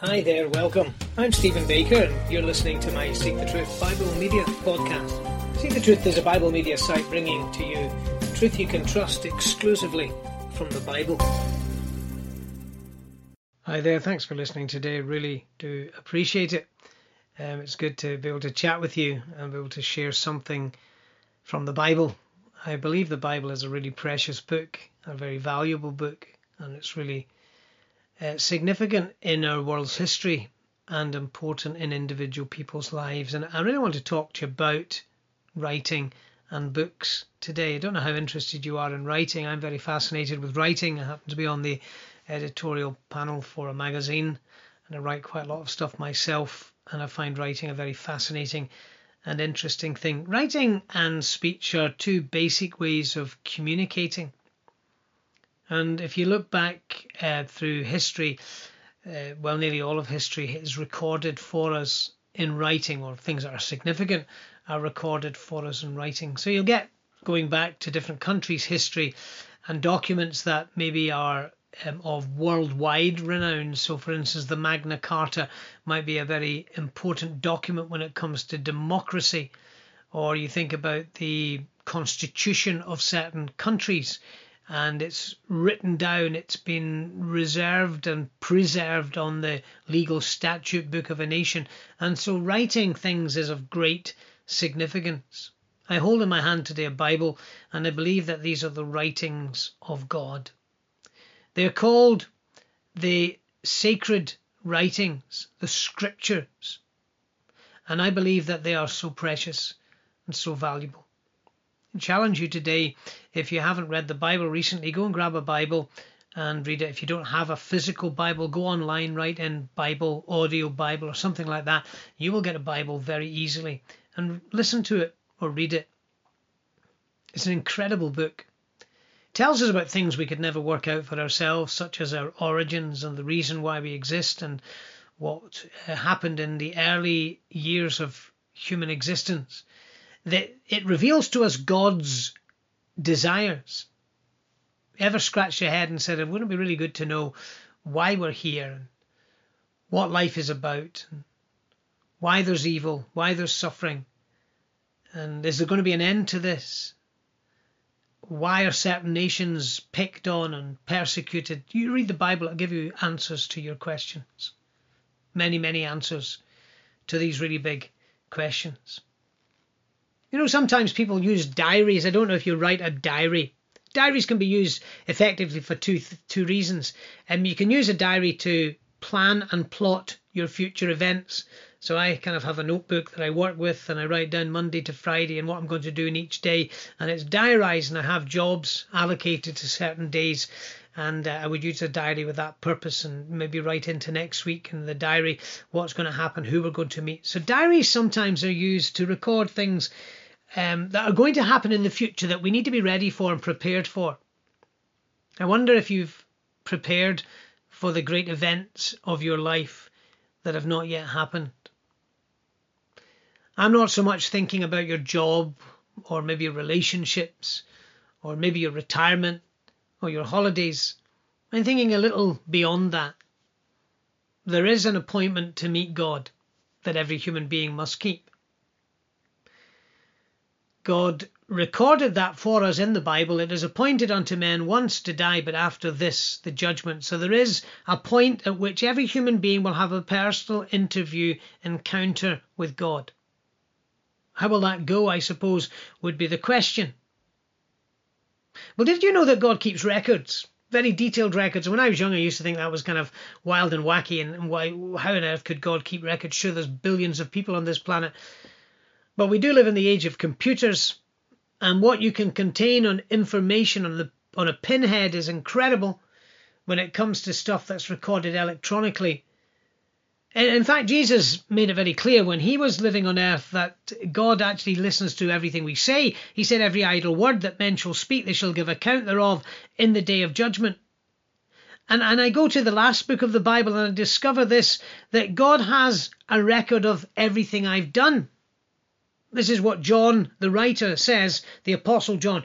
Hi there, welcome. I'm Stephen Baker, and you're listening to my Seek the Truth Bible Media podcast. Seek the Truth is a Bible media site bringing to you truth you can trust exclusively from the Bible. Hi there, thanks for listening today. Really do appreciate it. Um, it's good to be able to chat with you and be able to share something from the Bible. I believe the Bible is a really precious book, a very valuable book, and it's really uh, significant in our world's history and important in individual people's lives. And I really want to talk to you about writing and books today. I don't know how interested you are in writing. I'm very fascinated with writing. I happen to be on the editorial panel for a magazine and I write quite a lot of stuff myself. And I find writing a very fascinating and interesting thing. Writing and speech are two basic ways of communicating. And if you look back uh, through history, uh, well, nearly all of history is recorded for us in writing, or things that are significant are recorded for us in writing. So you'll get going back to different countries' history and documents that maybe are um, of worldwide renown. So, for instance, the Magna Carta might be a very important document when it comes to democracy, or you think about the constitution of certain countries and it's written down, it's been reserved and preserved on the legal statute book of a nation. And so writing things is of great significance. I hold in my hand today a Bible, and I believe that these are the writings of God. They're called the sacred writings, the scriptures. And I believe that they are so precious and so valuable challenge you today if you haven't read the Bible recently, go and grab a Bible and read it. If you don't have a physical Bible, go online, write in Bible, audio Bible, or something like that. You will get a Bible very easily and listen to it or read it. It's an incredible book. It tells us about things we could never work out for ourselves, such as our origins and the reason why we exist and what uh, happened in the early years of human existence that it reveals to us God's desires. Ever scratched your head and said, it wouldn't be really good to know why we're here and what life is about, and why there's evil, why there's suffering, and is there going to be an end to this? Why are certain nations picked on and persecuted? You read the Bible, it'll give you answers to your questions. Many, many answers to these really big questions. You know, sometimes people use diaries. I don't know if you write a diary. Diaries can be used effectively for two two reasons. Um, you can use a diary to plan and plot your future events. So I kind of have a notebook that I work with and I write down Monday to Friday and what I'm going to do in each day. And it's diarised and I have jobs allocated to certain days. And uh, I would use a diary with that purpose and maybe write into next week in the diary what's going to happen, who we're going to meet. So diaries sometimes are used to record things um, that are going to happen in the future that we need to be ready for and prepared for. I wonder if you've prepared for the great events of your life that have not yet happened. I'm not so much thinking about your job or maybe your relationships or maybe your retirement or your holidays. I'm thinking a little beyond that. There is an appointment to meet God that every human being must keep. God recorded that for us in the Bible. It is appointed unto men once to die, but after this, the judgment. So there is a point at which every human being will have a personal interview, encounter with God. How will that go, I suppose, would be the question. Well, did you know that God keeps records? Very detailed records. When I was young, I used to think that was kind of wild and wacky, and why? How on earth could God keep records? Sure, there's billions of people on this planet. But we do live in the age of computers, and what you can contain on information on the on a pinhead is incredible when it comes to stuff that's recorded electronically. In fact, Jesus made it very clear when he was living on earth that God actually listens to everything we say. He said, Every idle word that men shall speak, they shall give account thereof in the day of judgment. And, and I go to the last book of the Bible and I discover this that God has a record of everything I've done. This is what John, the writer, says, the Apostle John.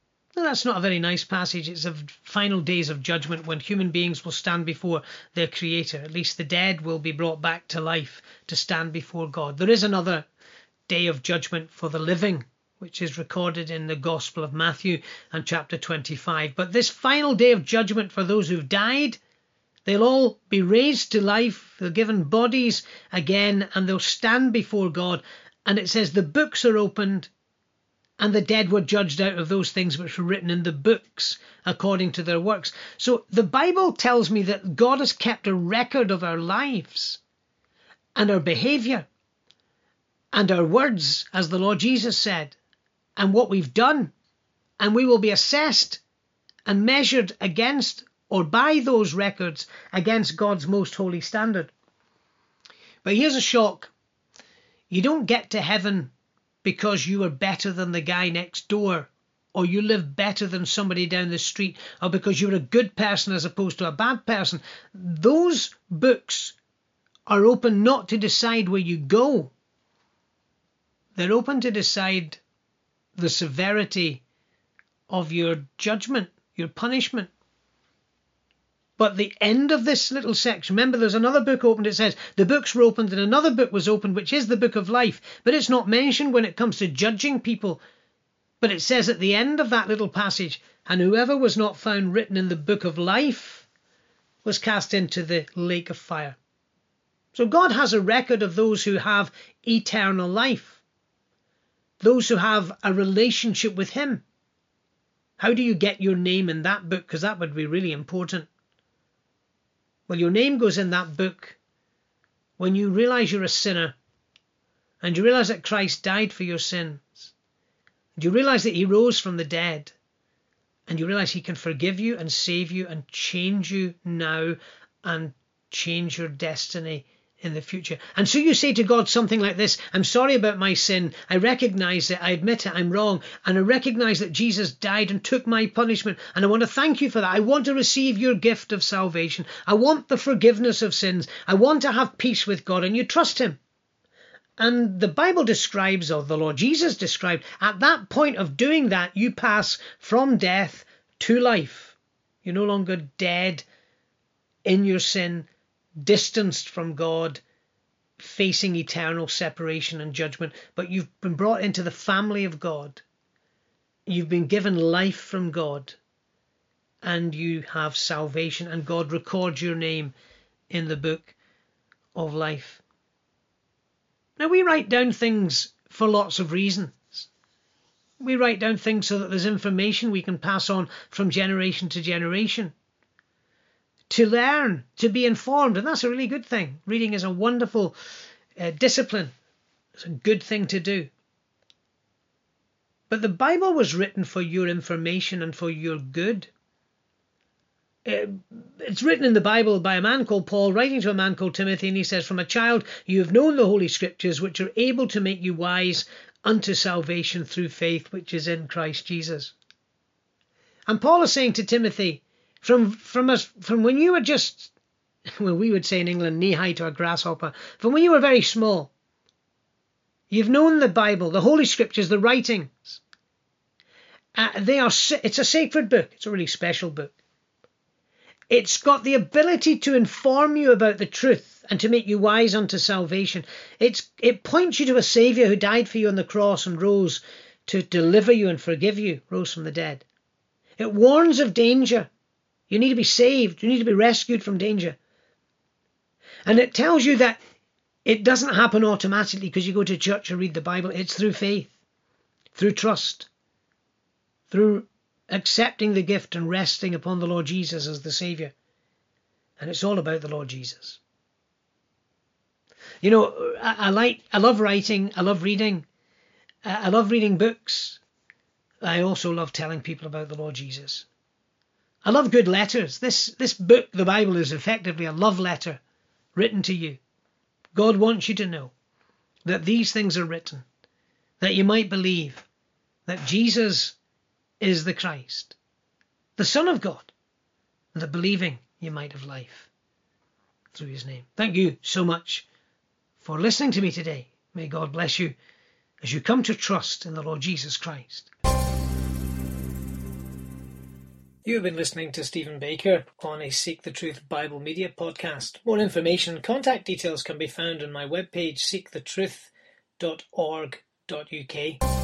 Now, that's not a very nice passage. It's of final days of judgment when human beings will stand before their Creator. At least the dead will be brought back to life to stand before God. There is another day of judgment for the living which is recorded in the Gospel of Matthew and chapter 25. But this final day of judgment for those who've died, they'll all be raised to life, they're given bodies again, and they'll stand before God. And it says the books are opened, and the dead were judged out of those things which were written in the books according to their works. So the Bible tells me that God has kept a record of our lives and our behavior and our words, as the Lord Jesus said and what we've done, and we will be assessed and measured against or by those records against God's most holy standard. But here's a shock you don't get to heaven because you are better than the guy next door, or you live better than somebody down the street, or because you're a good person as opposed to a bad person. Those books are open not to decide where you go, they're open to decide the severity of your judgment, your punishment. But the end of this little section, remember there's another book opened, it says, the books were opened and another book was opened, which is the book of life. But it's not mentioned when it comes to judging people. But it says at the end of that little passage, and whoever was not found written in the book of life was cast into the lake of fire. So God has a record of those who have eternal life those who have a relationship with Him. How do you get your name in that book? Because that would be really important. Well, your name goes in that book when you realize you're a sinner and you realize that Christ died for your sins. And you realize that He rose from the dead. And you realize He can forgive you and save you and change you now and change your destiny in the future. And so you say to God something like this I'm sorry about my sin. I recognize it. I admit it. I'm wrong. And I recognize that Jesus died and took my punishment. And I want to thank you for that. I want to receive your gift of salvation. I want the forgiveness of sins. I want to have peace with God. And you trust Him. And the Bible describes, or the Lord Jesus described, at that point of doing that, you pass from death to life. You're no longer dead in your sin distanced from God, facing eternal separation and judgment, but you've been brought into the family of God. You've been given life from God, and you have salvation, and God records your name in the book of life. Now, we write down things for lots of reasons. We write down things so that there's information we can pass on from generation to generation to learn, to be informed, and that's a really good thing. Reading is a wonderful uh, discipline, it's a good thing to do. But the Bible was written for your information and for your good. Uh, it's written in the Bible by a man called Paul, writing to a man called Timothy, and he says, From a child you have known the Holy Scriptures, which are able to make you wise unto salvation through faith which is in Christ Jesus. And Paul is saying to Timothy, from from us from when you were just well we would say in England knee high to a grasshopper from when you were very small you've known the Bible the Holy Scriptures the writings. Uh, they are it's a sacred book. It's a really special book. It's got the ability to inform you about the truth and to make you wise unto salvation. It's it points you to a savior who died for you on the cross and rose to deliver you and forgive you rose from the dead. It warns of danger you need to be saved. You need to be rescued from danger. And it tells you that it doesn't happen automatically because you go to church or read the Bible. It's through faith, through trust, through accepting the gift and resting upon the Lord Jesus as the Saviour. And it's all about the Lord Jesus. You know, I, I like, I love writing, I love reading, I love reading books. I also love telling people about the Lord Jesus. I love good letters. This, this book, the Bible, is effectively a love letter written to you. God wants you to know that these things are written, that you might believe that Jesus is the Christ, the Son of God, and that believing you might have life through his name. Thank you so much for listening to me today. May God bless you as you come to trust in the Lord Jesus Christ. You have been listening to Stephen Baker on a Seek the Truth Bible Media podcast. More information contact details can be found on my webpage seekthetruth.org.uk.